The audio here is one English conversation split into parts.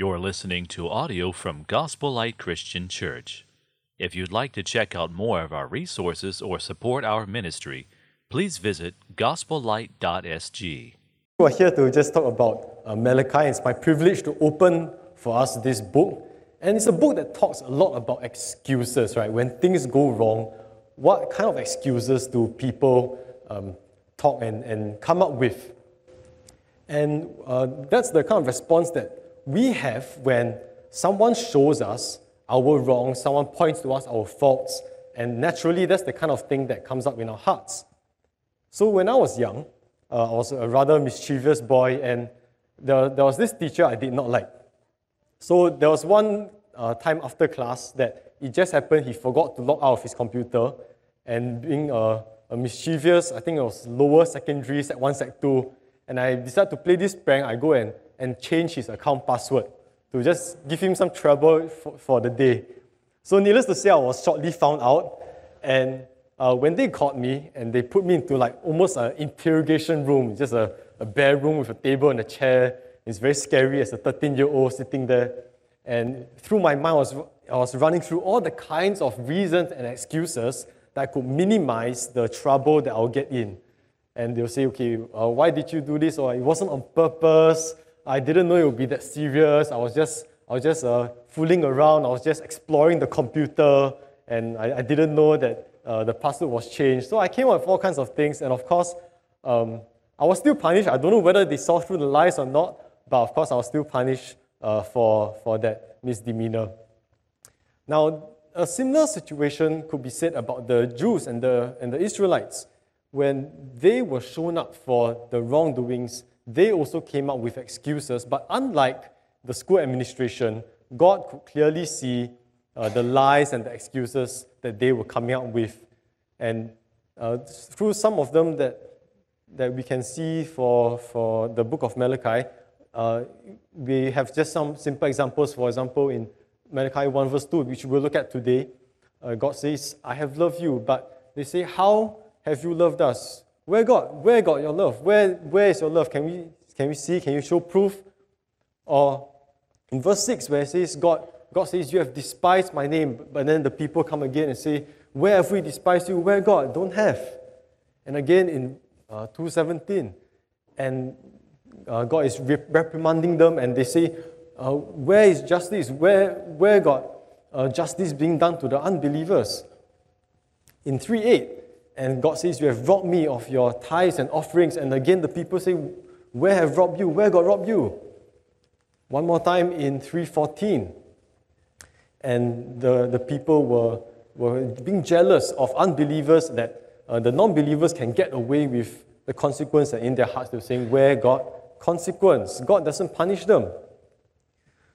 You're listening to audio from Gospel Light Christian Church. If you'd like to check out more of our resources or support our ministry, please visit gospellight.sg. We're here to just talk about uh, Malachi. It's my privilege to open for us this book. And it's a book that talks a lot about excuses, right? When things go wrong, what kind of excuses do people um, talk and, and come up with? And uh, that's the kind of response that we have when someone shows us our wrongs, someone points to us our faults, and naturally, that's the kind of thing that comes up in our hearts. So when I was young, uh, I was a rather mischievous boy, and there, there was this teacher I did not like. So there was one uh, time after class that it just happened he forgot to log out of his computer, and being a, a mischievous, I think it was lower secondary, sec 1, sec 2, and I decided to play this prank. I go and, and change his account password to just give him some trouble for, for the day. So needless to say, I was shortly found out, and uh, when they caught me and they put me into like almost an interrogation room, just a, a bare room with a table and a chair. It's very scary as a 13 year old sitting there. And through my mind, I was, I was running through all the kinds of reasons and excuses that could minimize the trouble that I'll get in. And they'll say, okay, uh, why did you do this? Or it wasn't on purpose. I didn't know it would be that serious. I was just, I was just uh, fooling around. I was just exploring the computer. And I, I didn't know that uh, the password was changed. So I came up with all kinds of things. And of course, um, I was still punished. I don't know whether they saw through the lies or not. But of course, I was still punished uh, for, for that misdemeanor. Now, a similar situation could be said about the Jews and the, and the Israelites. When they were shown up for the wrongdoings, they also came up with excuses. But unlike the school administration, God could clearly see uh, the lies and the excuses that they were coming up with. And uh, through some of them that, that we can see for, for the book of Malachi, uh, we have just some simple examples. For example, in Malachi 1 verse 2, which we'll look at today, uh, God says, I have loved you. But they say, How have you loved us? Where God? Where God your love? Where, where is your love? Can we, can we see? Can you show proof? Or in verse 6, where it says, God, God says, You have despised my name. But then the people come again and say, Where have we despised you? Where God? Don't have. And again in uh, 217, and uh, God is reprimanding them, and they say, uh, Where is justice? Where, where God? Uh, justice being done to the unbelievers. In 3 8, and God says, You have robbed me of your tithes and offerings. And again, the people say, Where have robbed you? Where God robbed you? One more time in 314. And the, the people were, were being jealous of unbelievers that uh, the non believers can get away with the consequence. And in their hearts, they're saying, Where God? Consequence. God doesn't punish them.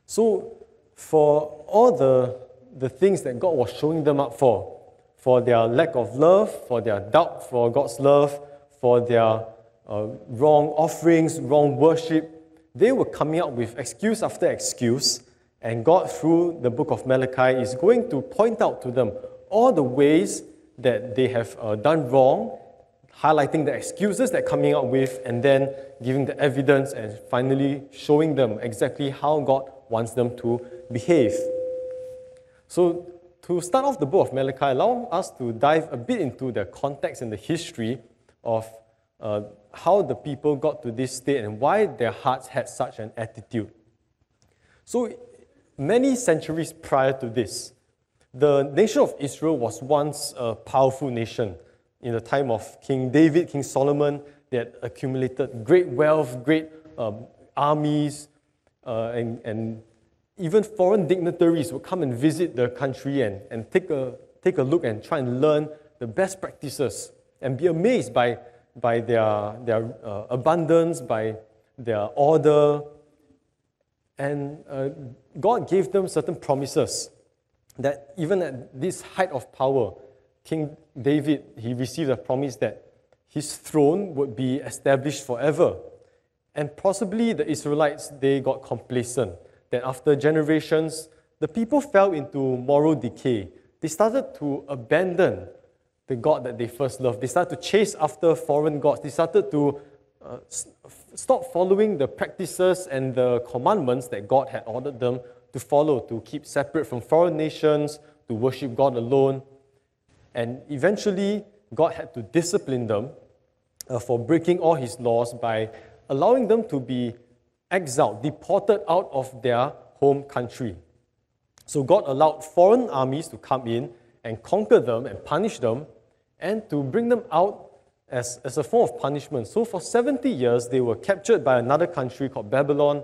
So, for all the, the things that God was showing them up for, for their lack of love, for their doubt for God's love, for their uh, wrong offerings, wrong worship, they were coming up with excuse after excuse. And God, through the book of Malachi, is going to point out to them all the ways that they have uh, done wrong, highlighting the excuses they're coming up with, and then giving the evidence and finally showing them exactly how God wants them to behave. So, to start off the book of Malachi, allow us to dive a bit into the context and the history of uh, how the people got to this state and why their hearts had such an attitude. So, many centuries prior to this, the nation of Israel was once a powerful nation. In the time of King David, King Solomon, they had accumulated great wealth, great um, armies, uh, and, and even foreign dignitaries would come and visit the country and, and take, a, take a look and try and learn the best practices and be amazed by, by their, their uh, abundance, by their order. And uh, God gave them certain promises that even at this height of power, King David, he received a promise that his throne would be established forever. And possibly the Israelites, they got complacent that after generations, the people fell into moral decay. They started to abandon the God that they first loved. They started to chase after foreign gods. They started to uh, stop following the practices and the commandments that God had ordered them to follow, to keep separate from foreign nations, to worship God alone. And eventually, God had to discipline them uh, for breaking all his laws by allowing them to be exiled, deported out of their home country. So God allowed foreign armies to come in and conquer them and punish them and to bring them out as, as a form of punishment. So for 70 years, they were captured by another country called Babylon.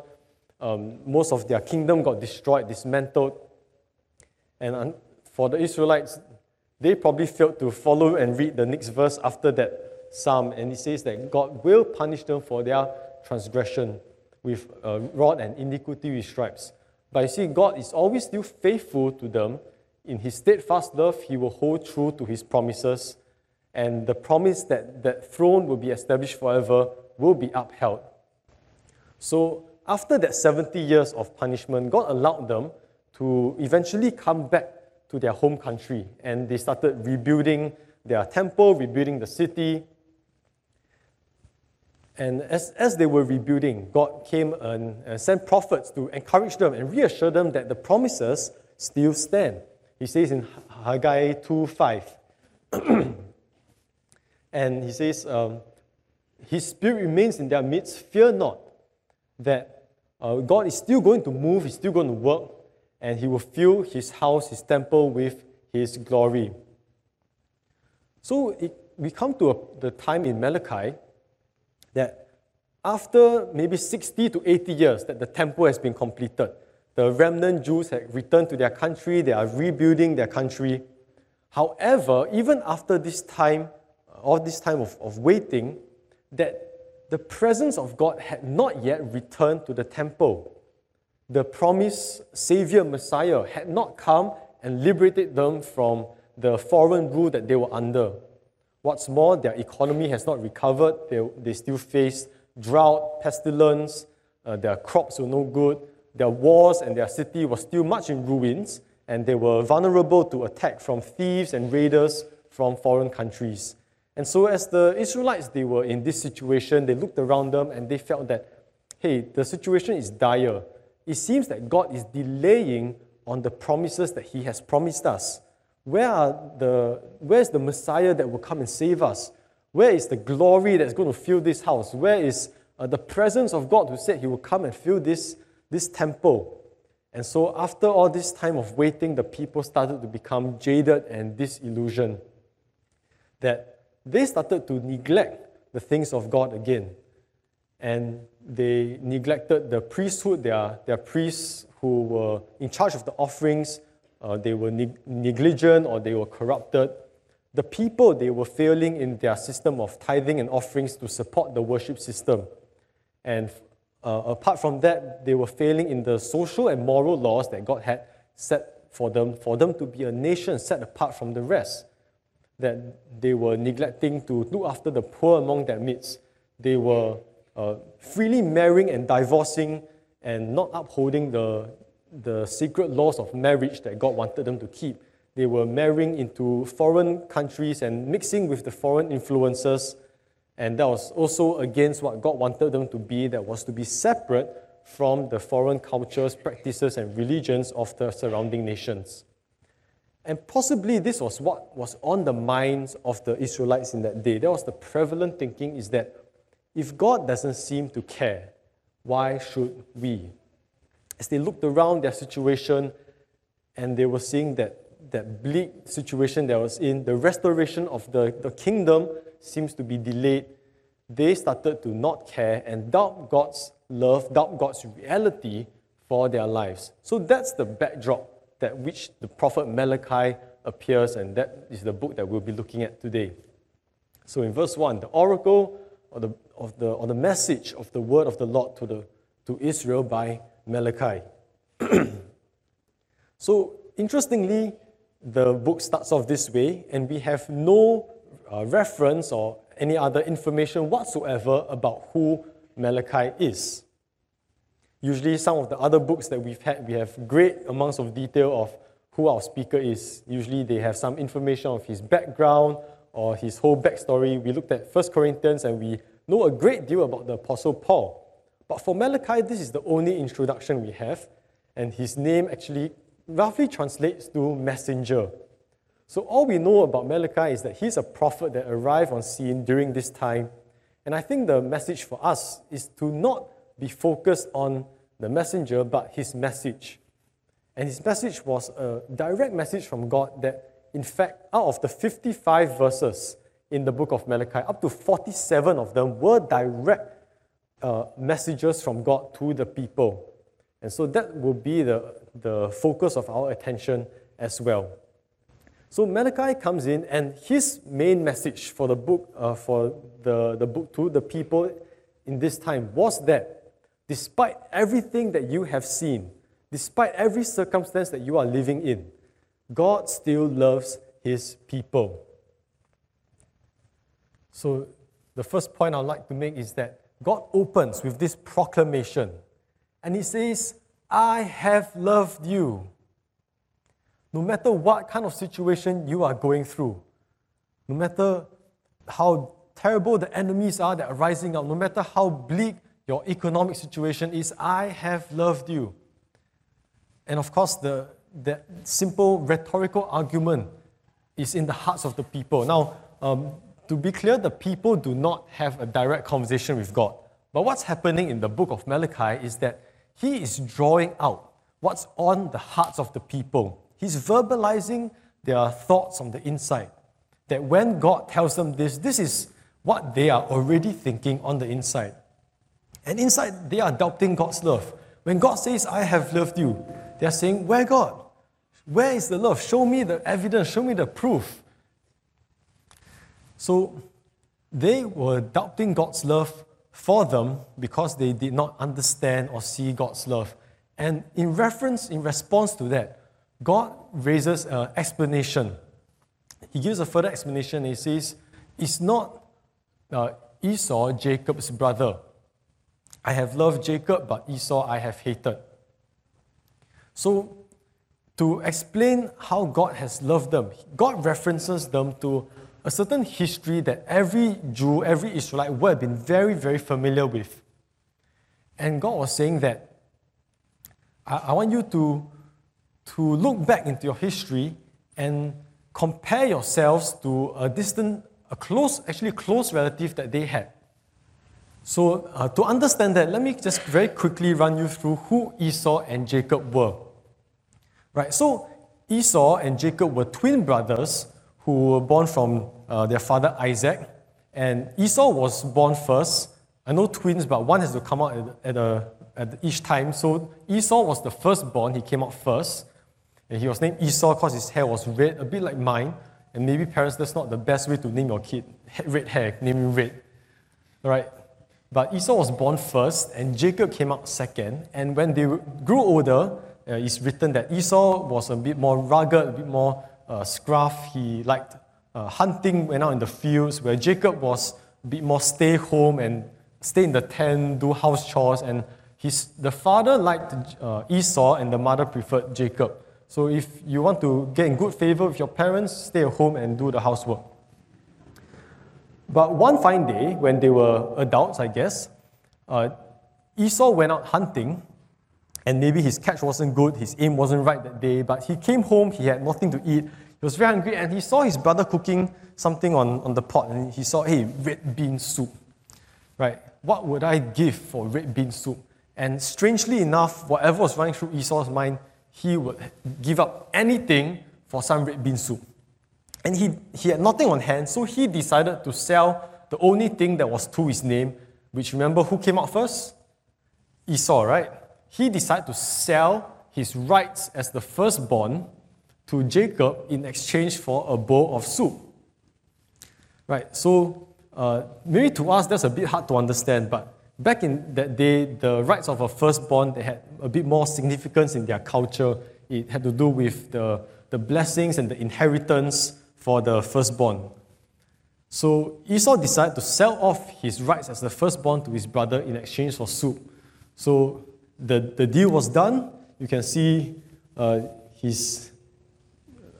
Um, most of their kingdom got destroyed, dismantled. And for the Israelites, they probably failed to follow and read the next verse after that psalm. And it says that God will punish them for their transgression with uh, rod and iniquity with stripes. But you see, God is always still faithful to them. In his steadfast love, he will hold true to his promises and the promise that that throne will be established forever will be upheld. So, after that 70 years of punishment, God allowed them to eventually come back to their home country and they started rebuilding their temple, rebuilding the city. And as, as they were rebuilding, God came and, and sent prophets to encourage them and reassure them that the promises still stand. He says in Haggai 2 5. And he says, um, His spirit remains in their midst. Fear not that uh, God is still going to move, He's still going to work, and He will fill His house, His temple with His glory. So it, we come to a, the time in Malachi that after maybe 60 to 80 years that the temple has been completed, the remnant Jews have returned to their country, they are rebuilding their country. However, even after this time, all this time of, of waiting, that the presence of God had not yet returned to the temple. The promised Savior Messiah had not come and liberated them from the foreign rule that they were under. What's more, their economy has not recovered. They, they still face drought, pestilence, uh, their crops were no good, their walls and their city was still much in ruins, and they were vulnerable to attack from thieves and raiders from foreign countries. And so, as the Israelites, they were in this situation, they looked around them and they felt that, hey, the situation is dire. It seems that God is delaying on the promises that He has promised us. Where are the, where's the Messiah that will come and save us? Where is the glory that's going to fill this house? Where is uh, the presence of God who said He will come and fill this, this temple? And so, after all this time of waiting, the people started to become jaded and disillusioned. That they started to neglect the things of God again. And they neglected the priesthood, their, their priests who were in charge of the offerings, uh, they were negligent or they were corrupted. The people, they were failing in their system of tithing and offerings to support the worship system. And uh, apart from that, they were failing in the social and moral laws that God had set for them, for them to be a nation set apart from the rest that they were neglecting to look after the poor among their midst. They were uh, freely marrying and divorcing and not upholding the, the secret laws of marriage that God wanted them to keep. They were marrying into foreign countries and mixing with the foreign influences. And that was also against what God wanted them to be, that was to be separate from the foreign cultures, practices, and religions of the surrounding nations. And possibly this was what was on the minds of the Israelites in that day. That was the prevalent thinking is that if God doesn't seem to care, why should we? As they looked around their situation and they were seeing that, that bleak situation that was in, the restoration of the, the kingdom seems to be delayed. They started to not care and doubt God's love, doubt God's reality for their lives. So that's the backdrop that which the prophet Malachi appears, and that is the book that we'll be looking at today. So in verse 1, the oracle or the, of the, or the message of the word of the Lord to, the, to Israel by Malachi. so interestingly, the book starts off this way, and we have no uh, reference or any other information whatsoever about who Malachi is. Usually, some of the other books that we've had, we have great amounts of detail of who our speaker is. Usually, they have some information of his background or his whole backstory. We looked at 1 Corinthians and we know a great deal about the Apostle Paul. But for Malachi, this is the only introduction we have, and his name actually roughly translates to messenger. So all we know about Malachi is that he's a prophet that arrived on scene during this time. And I think the message for us is to not be focused on the messenger, but his message. And his message was a direct message from God that, in fact, out of the 55 verses in the book of Malachi, up to 47 of them were direct uh, messages from God to the people. And so that will be the, the focus of our attention as well. So Malachi comes in, and his main message for the book, uh, for the, the book to the people in this time was that despite everything that you have seen, despite every circumstance that you are living in, God still loves his people. So the first point I'd like to make is that God opens with this proclamation, and he says, I have loved you no matter what kind of situation you are going through, no matter how terrible the enemies are that are rising up, no matter how bleak your economic situation is, I have loved you. And of course, the, the simple rhetorical argument is in the hearts of the people. Now, um, to be clear, the people do not have a direct conversation with God. But what's happening in the book of Malachi is that he is drawing out what's on the hearts of the people He's verbalizing their thoughts on the inside. That when God tells them this, this is what they are already thinking on the inside. And inside, they are doubting God's love. When God says, I have loved you, they are saying, Where God? Where is the love? Show me the evidence, show me the proof. So they were doubting God's love for them because they did not understand or see God's love. And in reference, in response to that, God raises an explanation. He gives a further explanation. He says, It's not uh, Esau, Jacob's brother. I have loved Jacob, but Esau I have hated. So, to explain how God has loved them, God references them to a certain history that every Jew, every Israelite would have been very, very familiar with. And God was saying that I, I want you to to look back into your history and compare yourselves to a distant, a close, actually close relative that they had. So, uh, to understand that, let me just very quickly run you through who Esau and Jacob were. Right, so Esau and Jacob were twin brothers who were born from uh, their father Isaac. And Esau was born first. I know twins, but one has to come out at, at, a, at each time. So Esau was the firstborn, he came out first. And he was named Esau because his hair was red, a bit like mine. And maybe parents, that's not the best way to name your kid. Red hair, name him red. All right. But Esau was born first, and Jacob came out second. And when they grew older, uh, it's written that Esau was a bit more rugged, a bit more uh, scruff. He liked uh, hunting, went out in the fields, where Jacob was a bit more stay home and stay in the tent, do house chores. And his, the father liked uh, Esau, and the mother preferred Jacob. So if you want to get in good favor with your parents, stay at home and do the housework. But one fine day, when they were adults, I guess, uh, Esau went out hunting, and maybe his catch wasn't good, his aim wasn't right that day, but he came home, he had nothing to eat, he was very hungry, and he saw his brother cooking something on, on the pot, and he saw, hey, red bean soup. Right? What would I give for red bean soup? And strangely enough, whatever was running through Esau's mind, he would give up anything for some red bean soup. And he, he had nothing on hand, so he decided to sell the only thing that was to his name, which remember who came out first? Esau, right? He decided to sell his rights as the firstborn to Jacob in exchange for a bowl of soup. Right, so uh, maybe to us that's a bit hard to understand, but Back in that day, the rights of a firstborn they had a bit more significance in their culture. It had to do with the, the blessings and the inheritance for the firstborn. So Esau decided to sell off his rights as the firstborn to his brother in exchange for soup. So the, the deal was done. You can see uh, he's,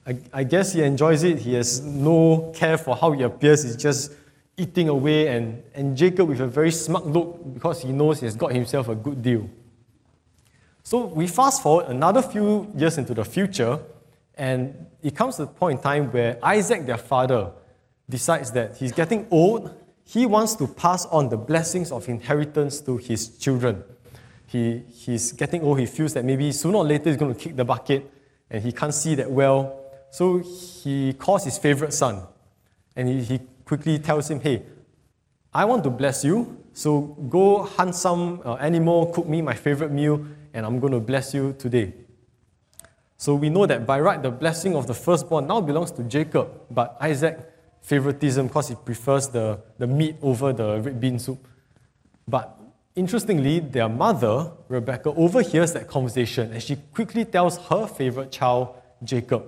I, I guess he enjoys it. He has no care for how he appears. He's just eating away, and, and Jacob with a very smug look because he knows he has got himself a good deal. So we fast forward another few years into the future, and it comes to the point in time where Isaac, their father, decides that he's getting old. He wants to pass on the blessings of inheritance to his children. He, he's getting old, he feels that maybe sooner or later he's going to kick the bucket, and he can't see that well. So he calls his favorite son, and he, he quickly tells him, Hey, I want to bless you, so go hunt some uh, animal, cook me my favorite meal, and I'm going to bless you today. So we know that by right, the blessing of the firstborn now belongs to Jacob, but Isaac, favoritism because he prefers the, the meat over the red bean soup. But interestingly, their mother, Rebecca, overhears that conversation and she quickly tells her favorite child, Jacob,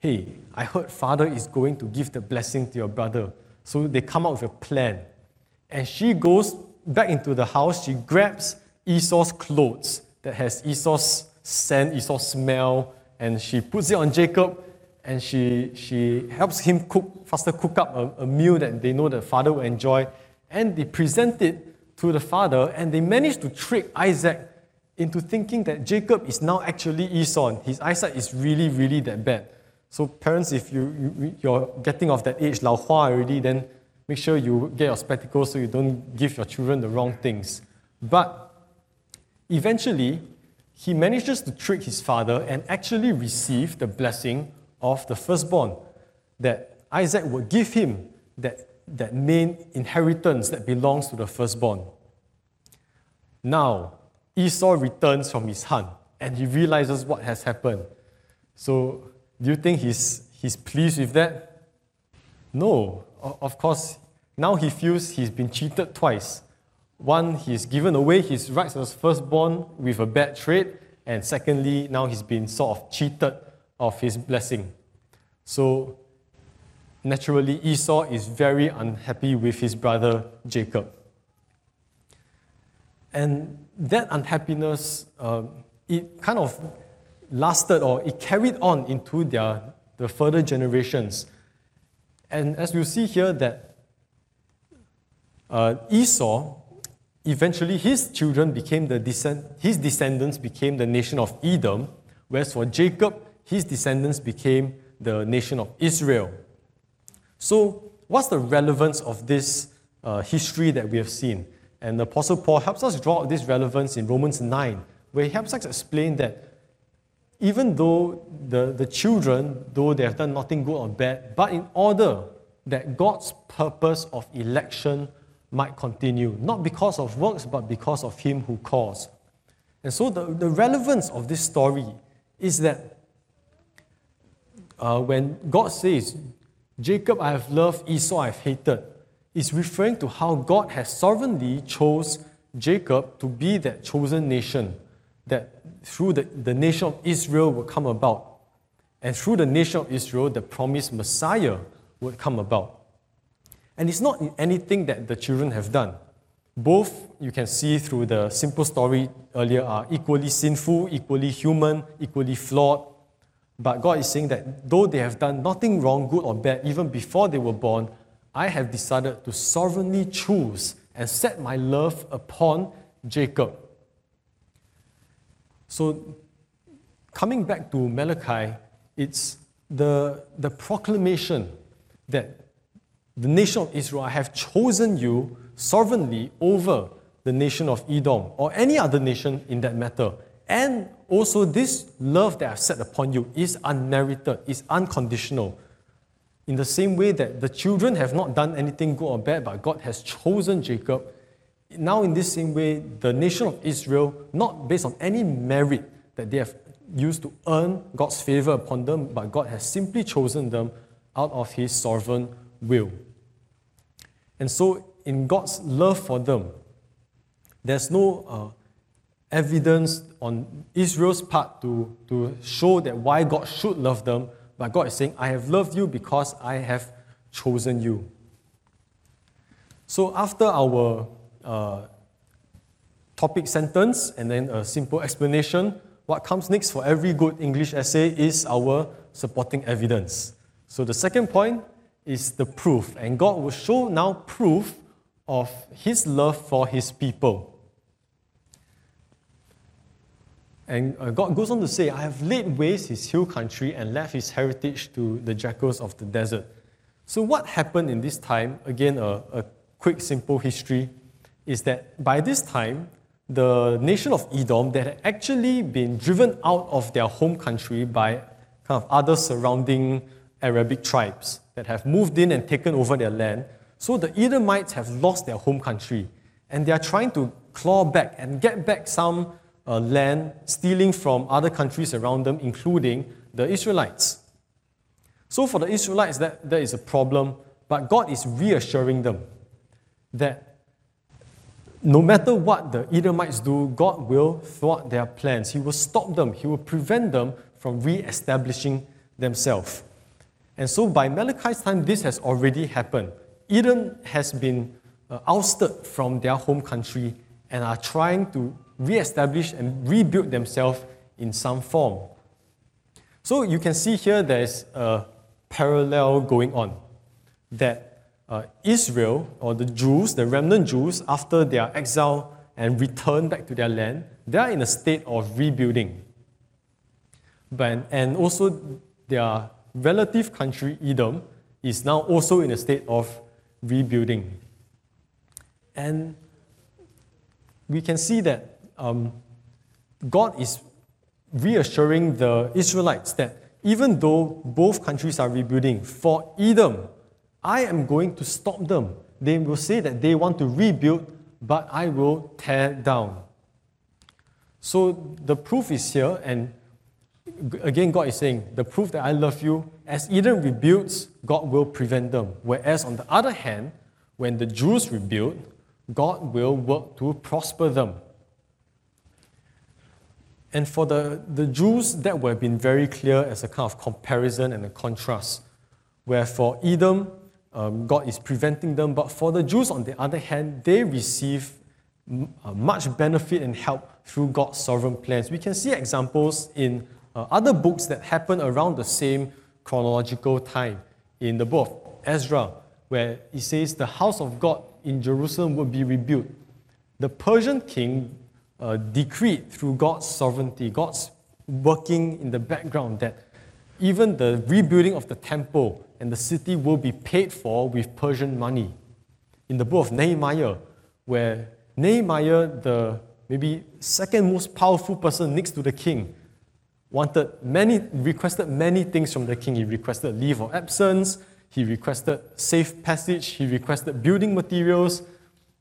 Hey, I heard father is going to give the blessing to your brother. So they come up with a plan. And she goes back into the house, she grabs Esau's clothes that has Esau's scent, Esau's smell, and she puts it on Jacob and she, she helps him cook, faster cook up a, a meal that they know the father will enjoy. And they present it to the father, and they manage to trick Isaac into thinking that Jacob is now actually Esau. His eyesight is really, really that bad. So, parents, if you, you, you're getting of that age, lao hua already, then make sure you get your spectacles so you don't give your children the wrong things. But eventually, he manages to trick his father and actually receive the blessing of the firstborn, that Isaac would give him that, that main inheritance that belongs to the firstborn. Now, Esau returns from his hunt and he realizes what has happened. So, do you think he's, he's pleased with that? No, of course, now he feels he's been cheated twice. One, he's given away his rights as firstborn with a bad trade, and secondly, now he's been sort of cheated of his blessing. So, naturally, Esau is very unhappy with his brother Jacob. And that unhappiness, um, it kind of lasted or it carried on into their, the further generations. And as you see here, that uh, Esau, eventually his children became the descend- his descendants became the nation of Edom, whereas for Jacob, his descendants became the nation of Israel. So, what's the relevance of this uh, history that we have seen? And the Apostle Paul helps us draw this relevance in Romans 9, where he helps us explain that even though the, the children, though they have done nothing good or bad, but in order that God's purpose of election might continue, not because of works, but because of Him who calls. And so the, the relevance of this story is that uh, when God says, Jacob I have loved, Esau I have hated, is referring to how God has sovereignly chose Jacob to be that chosen nation that through the, the nation of Israel would come about. And through the nation of Israel, the promised Messiah would come about. And it's not anything that the children have done. Both, you can see through the simple story earlier, are equally sinful, equally human, equally flawed. But God is saying that though they have done nothing wrong, good or bad, even before they were born, I have decided to sovereignly choose and set my love upon Jacob so, coming back to Malachi, it's the, the proclamation that the nation of Israel, I have chosen you sovereignly over the nation of Edom or any other nation in that matter. And also, this love that I've set upon you is unmerited, is unconditional. In the same way that the children have not done anything good or bad, but God has chosen Jacob now, in this same way, the nation of Israel, not based on any merit that they have used to earn God's favor upon them, but God has simply chosen them out of His sovereign will. And so, in God's love for them, there's no uh, evidence on Israel's part to, to show that why God should love them, but God is saying, I have loved you because I have chosen you. So, after our uh, topic sentence and then a simple explanation. What comes next for every good English essay is our supporting evidence. So the second point is the proof, and God will show now proof of his love for his people. And uh, God goes on to say, I have laid waste his hill country and left his heritage to the jackals of the desert. So, what happened in this time, again, a, a quick, simple history, is that by this time, the nation of Edom that had actually been driven out of their home country by kind of other surrounding Arabic tribes that have moved in and taken over their land. So the Edomites have lost their home country and they are trying to claw back and get back some uh, land, stealing from other countries around them, including the Israelites. So for the Israelites, that, that is a problem, but God is reassuring them that no matter what the Edomites do, God will thwart their plans. He will stop them, He will prevent them from re establishing themselves. And so by Malachi's time, this has already happened. Edom has been uh, ousted from their home country and are trying to re-establish and rebuild themselves in some form. So you can see here there's a parallel going on that uh, Israel or the Jews, the remnant Jews, after their exile and return back to their land, they are in a state of rebuilding. But, and also their relative country, Edom, is now also in a state of rebuilding. And we can see that um, God is reassuring the Israelites that even though both countries are rebuilding, for Edom, I am going to stop them. They will say that they want to rebuild, but I will tear down. So the proof is here, and again, God is saying, the proof that I love you, as Edom rebuilds, God will prevent them. Whereas on the other hand, when the Jews rebuild, God will work to prosper them. And for the, the Jews, that would have been very clear as a kind of comparison and a contrast. Where for Edom, um, God is preventing them, but for the Jews, on the other hand, they receive uh, much benefit and help through God's sovereign plans. We can see examples in uh, other books that happen around the same chronological time. In the book of Ezra, where it says the house of God in Jerusalem would be rebuilt. The Persian king uh, decreed through God's sovereignty, God's working in the background, that even the rebuilding of the temple and the city will be paid for with Persian money. In the book of Nehemiah, where Nehemiah, the maybe second most powerful person next to the king, wanted many, requested many things from the king. He requested leave of absence, he requested safe passage, he requested building materials,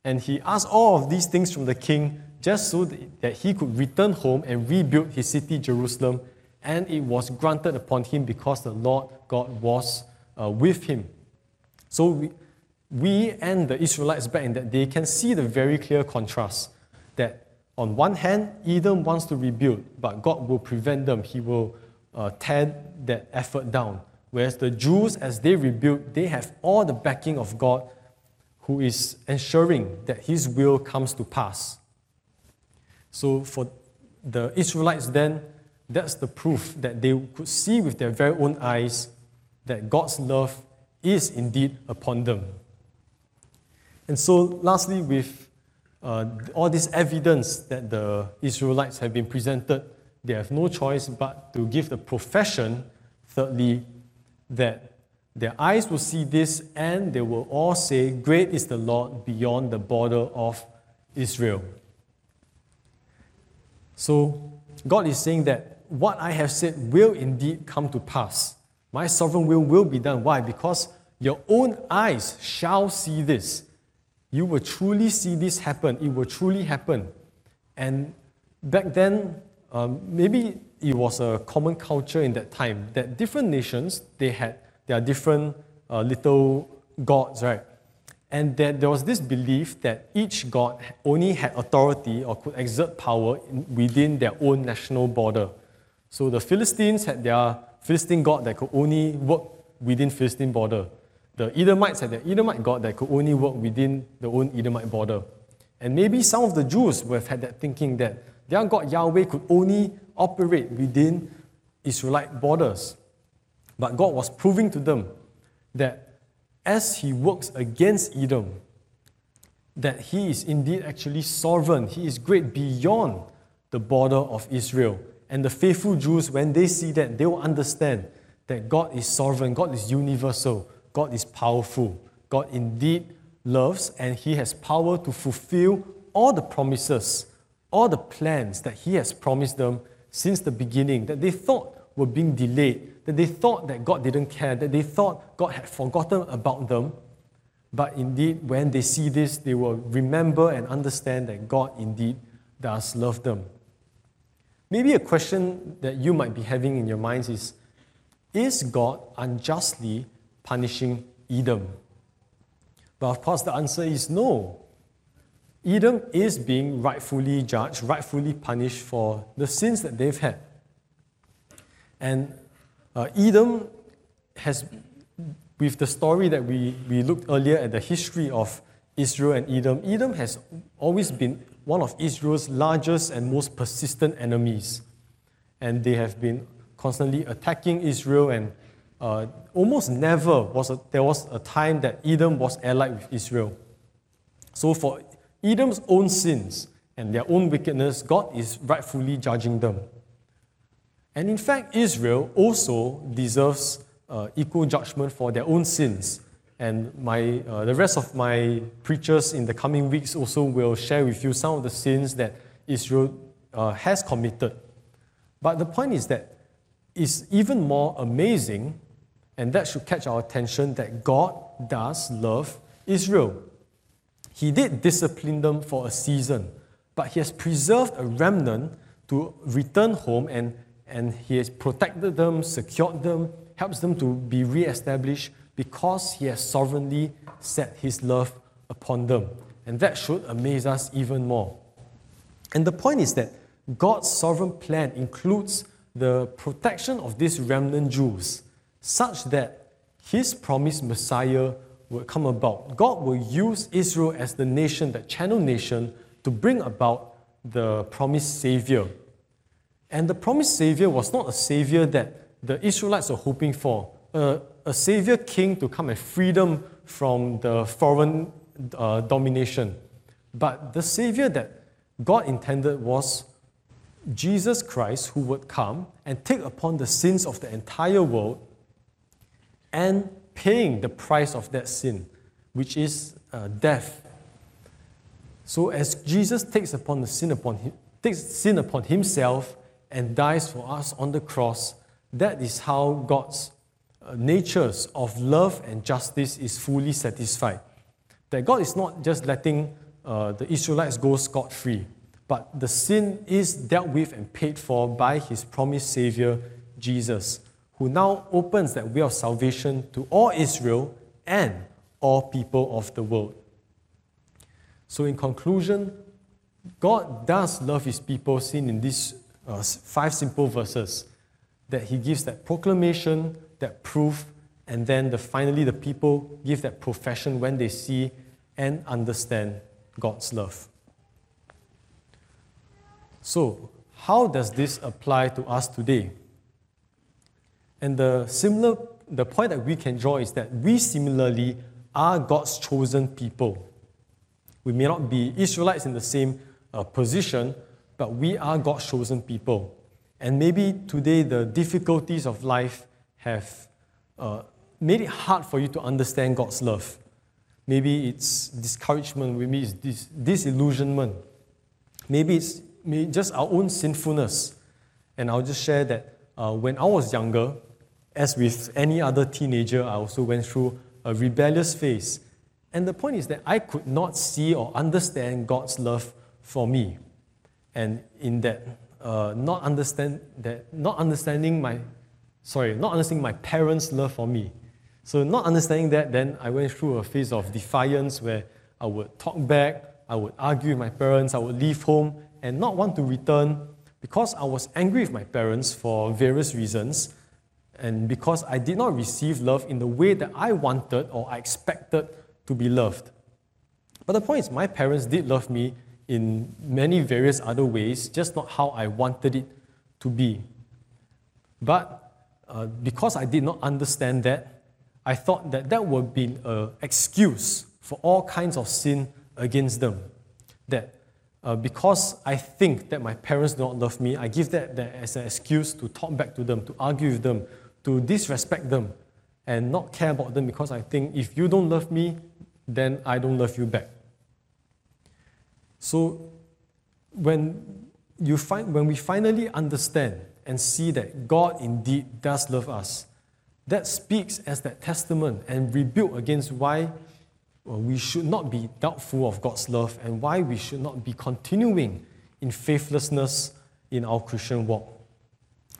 and he asked all of these things from the king just so that he could return home and rebuild his city, Jerusalem. And it was granted upon him because the Lord God was uh, with him. So we, we and the Israelites back in that day can see the very clear contrast that on one hand, Edom wants to rebuild, but God will prevent them. He will uh, tear that effort down. Whereas the Jews, as they rebuild, they have all the backing of God who is ensuring that His will comes to pass. So for the Israelites, then, that's the proof that they could see with their very own eyes that God's love is indeed upon them. And so, lastly, with uh, all this evidence that the Israelites have been presented, they have no choice but to give the profession, thirdly, that their eyes will see this and they will all say, Great is the Lord beyond the border of Israel. So God is saying that what I have said will indeed come to pass. My sovereign will will be done. Why? Because your own eyes shall see this. You will truly see this happen. It will truly happen. And back then, um, maybe it was a common culture in that time that different nations they had their different uh, little gods, right? And that there was this belief that each god only had authority or could exert power in, within their own national border. So the Philistines had their Philistine god that could only work within Philistine border. The Edomites had their Edomite god that could only work within their own Edomite border. And maybe some of the Jews would have had that thinking that their God Yahweh could only operate within Israelite borders. But God was proving to them that as he works against Edom, that he is indeed actually sovereign. He is great beyond the border of Israel. And the faithful Jews, when they see that, they will understand that God is sovereign, God is universal, God is powerful, God indeed loves, and He has power to fulfill all the promises, all the plans that He has promised them since the beginning that they thought were being delayed, that they thought that God didn't care, that they thought God had forgotten about them. But indeed, when they see this, they will remember and understand that God indeed does love them. Maybe a question that you might be having in your minds is Is God unjustly punishing Edom? But of course, the answer is no. Edom is being rightfully judged, rightfully punished for the sins that they've had. And uh, Edom has, with the story that we, we looked earlier at the history of Israel and Edom, Edom has always been one of Israel's largest and most persistent enemies. And they have been constantly attacking Israel, and uh, almost never was a, there was a time that Edom was allied with Israel. So, for Edom's own sins and their own wickedness, God is rightfully judging them. And in fact, Israel also deserves uh, equal judgment for their own sins. And my, uh, the rest of my preachers in the coming weeks also will share with you some of the sins that Israel uh, has committed. But the point is that it's even more amazing, and that should catch our attention, that God does love Israel. He did discipline them for a season, but He has preserved a remnant to return home and, and He has protected them, secured them, helps them to be re established because He has sovereignly set His love upon them. And that should amaze us even more. And the point is that God's sovereign plan includes the protection of these remnant Jews, such that His promised Messiah will come about. God will use Israel as the nation, the channel nation, to bring about the promised Savior. And the promised Savior was not a Savior that the Israelites were hoping for a, a savior king to come and free them from the foreign uh, domination. But the savior that God intended was Jesus Christ, who would come and take upon the sins of the entire world and paying the price of that sin, which is uh, death. So as Jesus takes upon the sin upon him, takes sin upon himself and dies for us on the cross, that is how God's uh, natures of love and justice is fully satisfied. That God is not just letting uh, the Israelites go scot free, but the sin is dealt with and paid for by his promised Savior, Jesus, who now opens that way of salvation to all Israel and all people of the world. So, in conclusion, God does love his people, seen in these uh, five simple verses, that he gives that proclamation that proof, and then the, finally the people give that profession when they see and understand God's love. So, how does this apply to us today? And the similar the point that we can draw is that we similarly are God's chosen people. We may not be Israelites in the same uh, position, but we are God's chosen people. And maybe today the difficulties of life have uh, made it hard for you to understand God's love. Maybe it's discouragement, maybe it's dis- disillusionment, maybe it's maybe just our own sinfulness. And I'll just share that uh, when I was younger, as with any other teenager, I also went through a rebellious phase. And the point is that I could not see or understand God's love for me. And in that, uh, not understand that, not understanding my sorry, not understanding my parents' love for me. So, not understanding that, then I went through a phase of defiance where I would talk back, I would argue with my parents, I would leave home and not want to return because I was angry with my parents for various reasons and because I did not receive love in the way that I wanted or I expected to be loved. But the point is, my parents did love me in many various other ways, just not how I wanted it to be. But uh, because I did not understand that, I thought that that would be an excuse for all kinds of sin against them. That uh, because I think that my parents do not love me, I give that, that as an excuse to talk back to them, to argue with them, to disrespect them, and not care about them because I think if you don't love me, then I don't love you back. So when, you find, when we finally understand and see that God indeed does love us, that speaks as that testament and rebuke against why we should not be doubtful of God's love and why we should not be continuing in faithlessness in our Christian walk.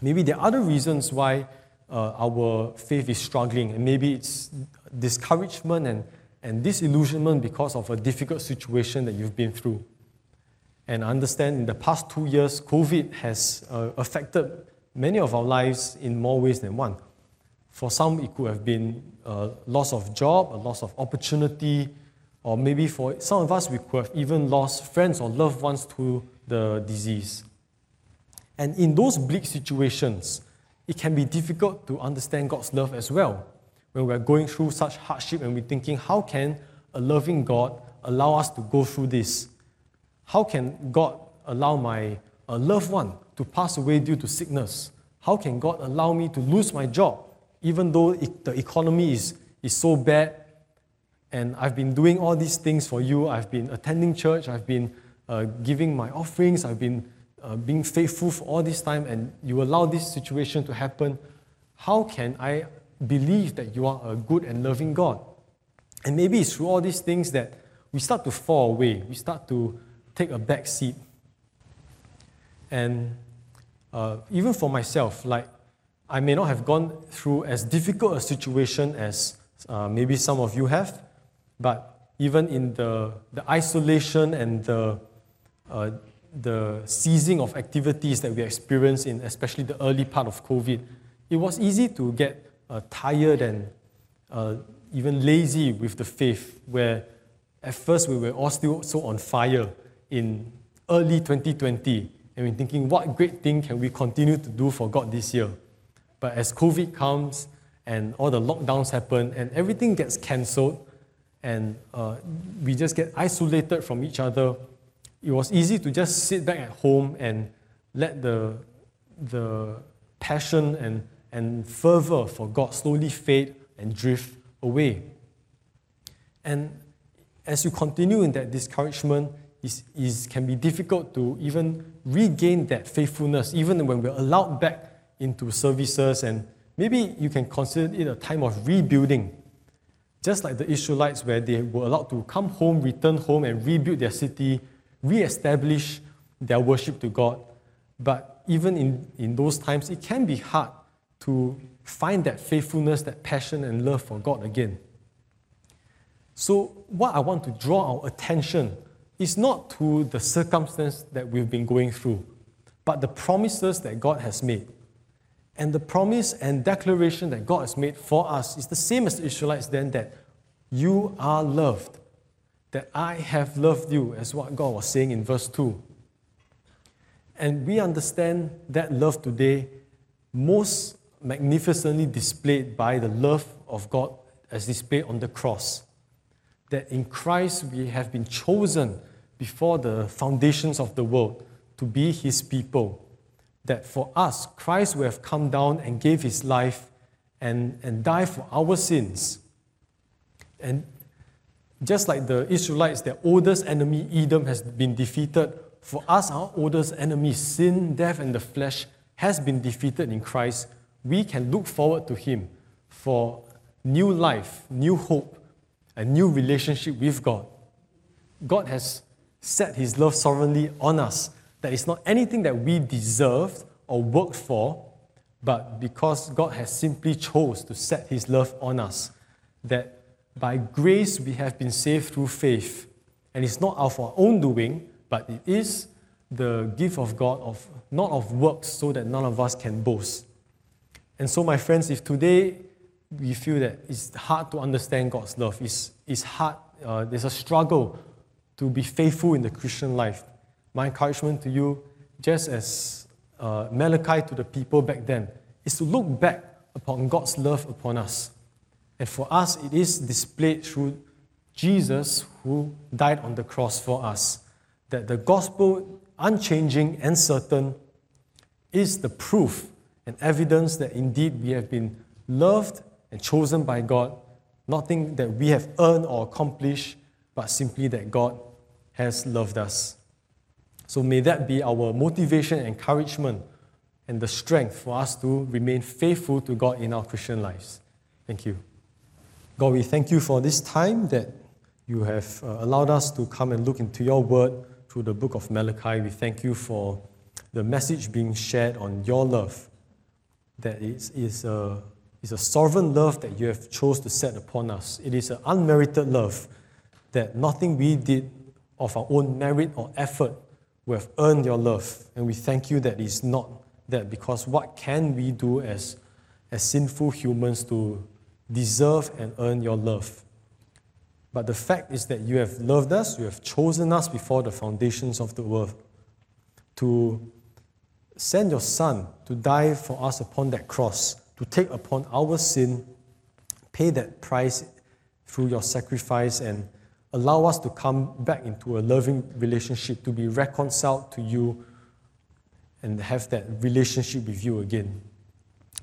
Maybe there are other reasons why uh, our faith is struggling, and maybe it's discouragement and, and disillusionment because of a difficult situation that you've been through. And I understand in the past two years, COVID has uh, affected many of our lives in more ways than one. For some, it could have been a loss of job, a loss of opportunity, or maybe for some of us, we could have even lost friends or loved ones to the disease. And in those bleak situations, it can be difficult to understand God's love as well. When we're going through such hardship and we're thinking, how can a loving God allow us to go through this? How can God allow my loved one to pass away due to sickness? How can God allow me to lose my job? even though it, the economy is, is so bad, and I've been doing all these things for you, I've been attending church, I've been uh, giving my offerings, I've been uh, being faithful for all this time, and you allow this situation to happen, how can I believe that you are a good and loving God? And maybe it's through all these things that we start to fall away, we start to take a back seat. And uh, even for myself, like I may not have gone through as difficult a situation as uh, maybe some of you have, but even in the, the isolation and the, uh, the ceasing of activities that we experienced in especially the early part of COVID, it was easy to get uh, tired and uh, even lazy with the faith, where at first we were all still so on fire in early 2020, and we're thinking, what great thing can we continue to do for God this year? But as COVID comes and all the lockdowns happen and everything gets cancelled and uh, we just get isolated from each other, it was easy to just sit back at home and let the, the passion and, and fervor for God slowly fade and drift away. And as you continue in that discouragement, it can be difficult to even regain that faithfulness, even when we're allowed back into services, and maybe you can consider it a time of rebuilding. Just like the Israelites, where they were allowed to come home, return home, and rebuild their city, re establish their worship to God. But even in, in those times, it can be hard to find that faithfulness, that passion, and love for God again. So, what I want to draw our attention is not to the circumstance that we've been going through, but the promises that God has made. And the promise and declaration that God has made for us is the same as the Israelites then that you are loved, that I have loved you, as what God was saying in verse 2. And we understand that love today most magnificently displayed by the love of God as displayed on the cross. That in Christ we have been chosen before the foundations of the world to be His people that for us, Christ will have come down and gave his life and, and died for our sins. And just like the Israelites, their oldest enemy, Edom, has been defeated, for us, our oldest enemy, sin, death, and the flesh, has been defeated in Christ. We can look forward to him for new life, new hope, a new relationship with God. God has set his love sovereignly on us that is not anything that we deserved or worked for, but because God has simply chose to set his love on us. That by grace we have been saved through faith. And it's not of our own doing, but it is the gift of God, of, not of works, so that none of us can boast. And so, my friends, if today we feel that it's hard to understand God's love, it's, it's hard, uh, there's a struggle to be faithful in the Christian life, my encouragement to you, just as uh, Malachi to the people back then, is to look back upon God's love upon us. And for us, it is displayed through Jesus who died on the cross for us. That the gospel, unchanging and certain, is the proof and evidence that indeed we have been loved and chosen by God, nothing that we have earned or accomplished, but simply that God has loved us. So may that be our motivation encouragement and the strength for us to remain faithful to God in our Christian lives. Thank you. God, we thank you for this time that you have uh, allowed us to come and look into your word through the book of Malachi. We thank you for the message being shared on your love, that it is a, is a sovereign love that you have chose to set upon us. It is an unmerited love that nothing we did of our own merit or effort will have earned your love. And we thank you that it is not that because what can we do as, as sinful humans to deserve and earn your love? But the fact is that you have loved us, you have chosen us before the foundations of the world to send your Son to die for us upon that cross, to take upon our sin, pay that price through your sacrifice, and allow us to come back into a loving relationship, to be reconciled to you and have that relationship with you again.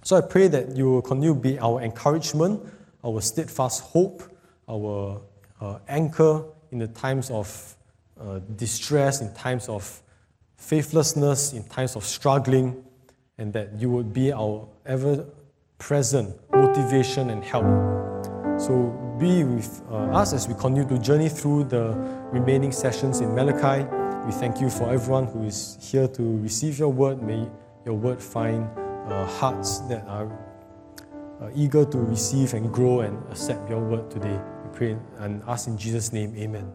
So I pray that you will continue to be our encouragement, our steadfast hope, our uh, anchor in the times of uh, distress, in times of faithlessness, in times of struggling, and that you would be our ever present motivation and help. So be with uh, us as we continue to journey through the remaining sessions in Malachi. We thank you for everyone who is here to receive your word. May your word find uh, hearts that are uh, eager to receive and grow and accept your word today. We pray and ask in Jesus' name, amen.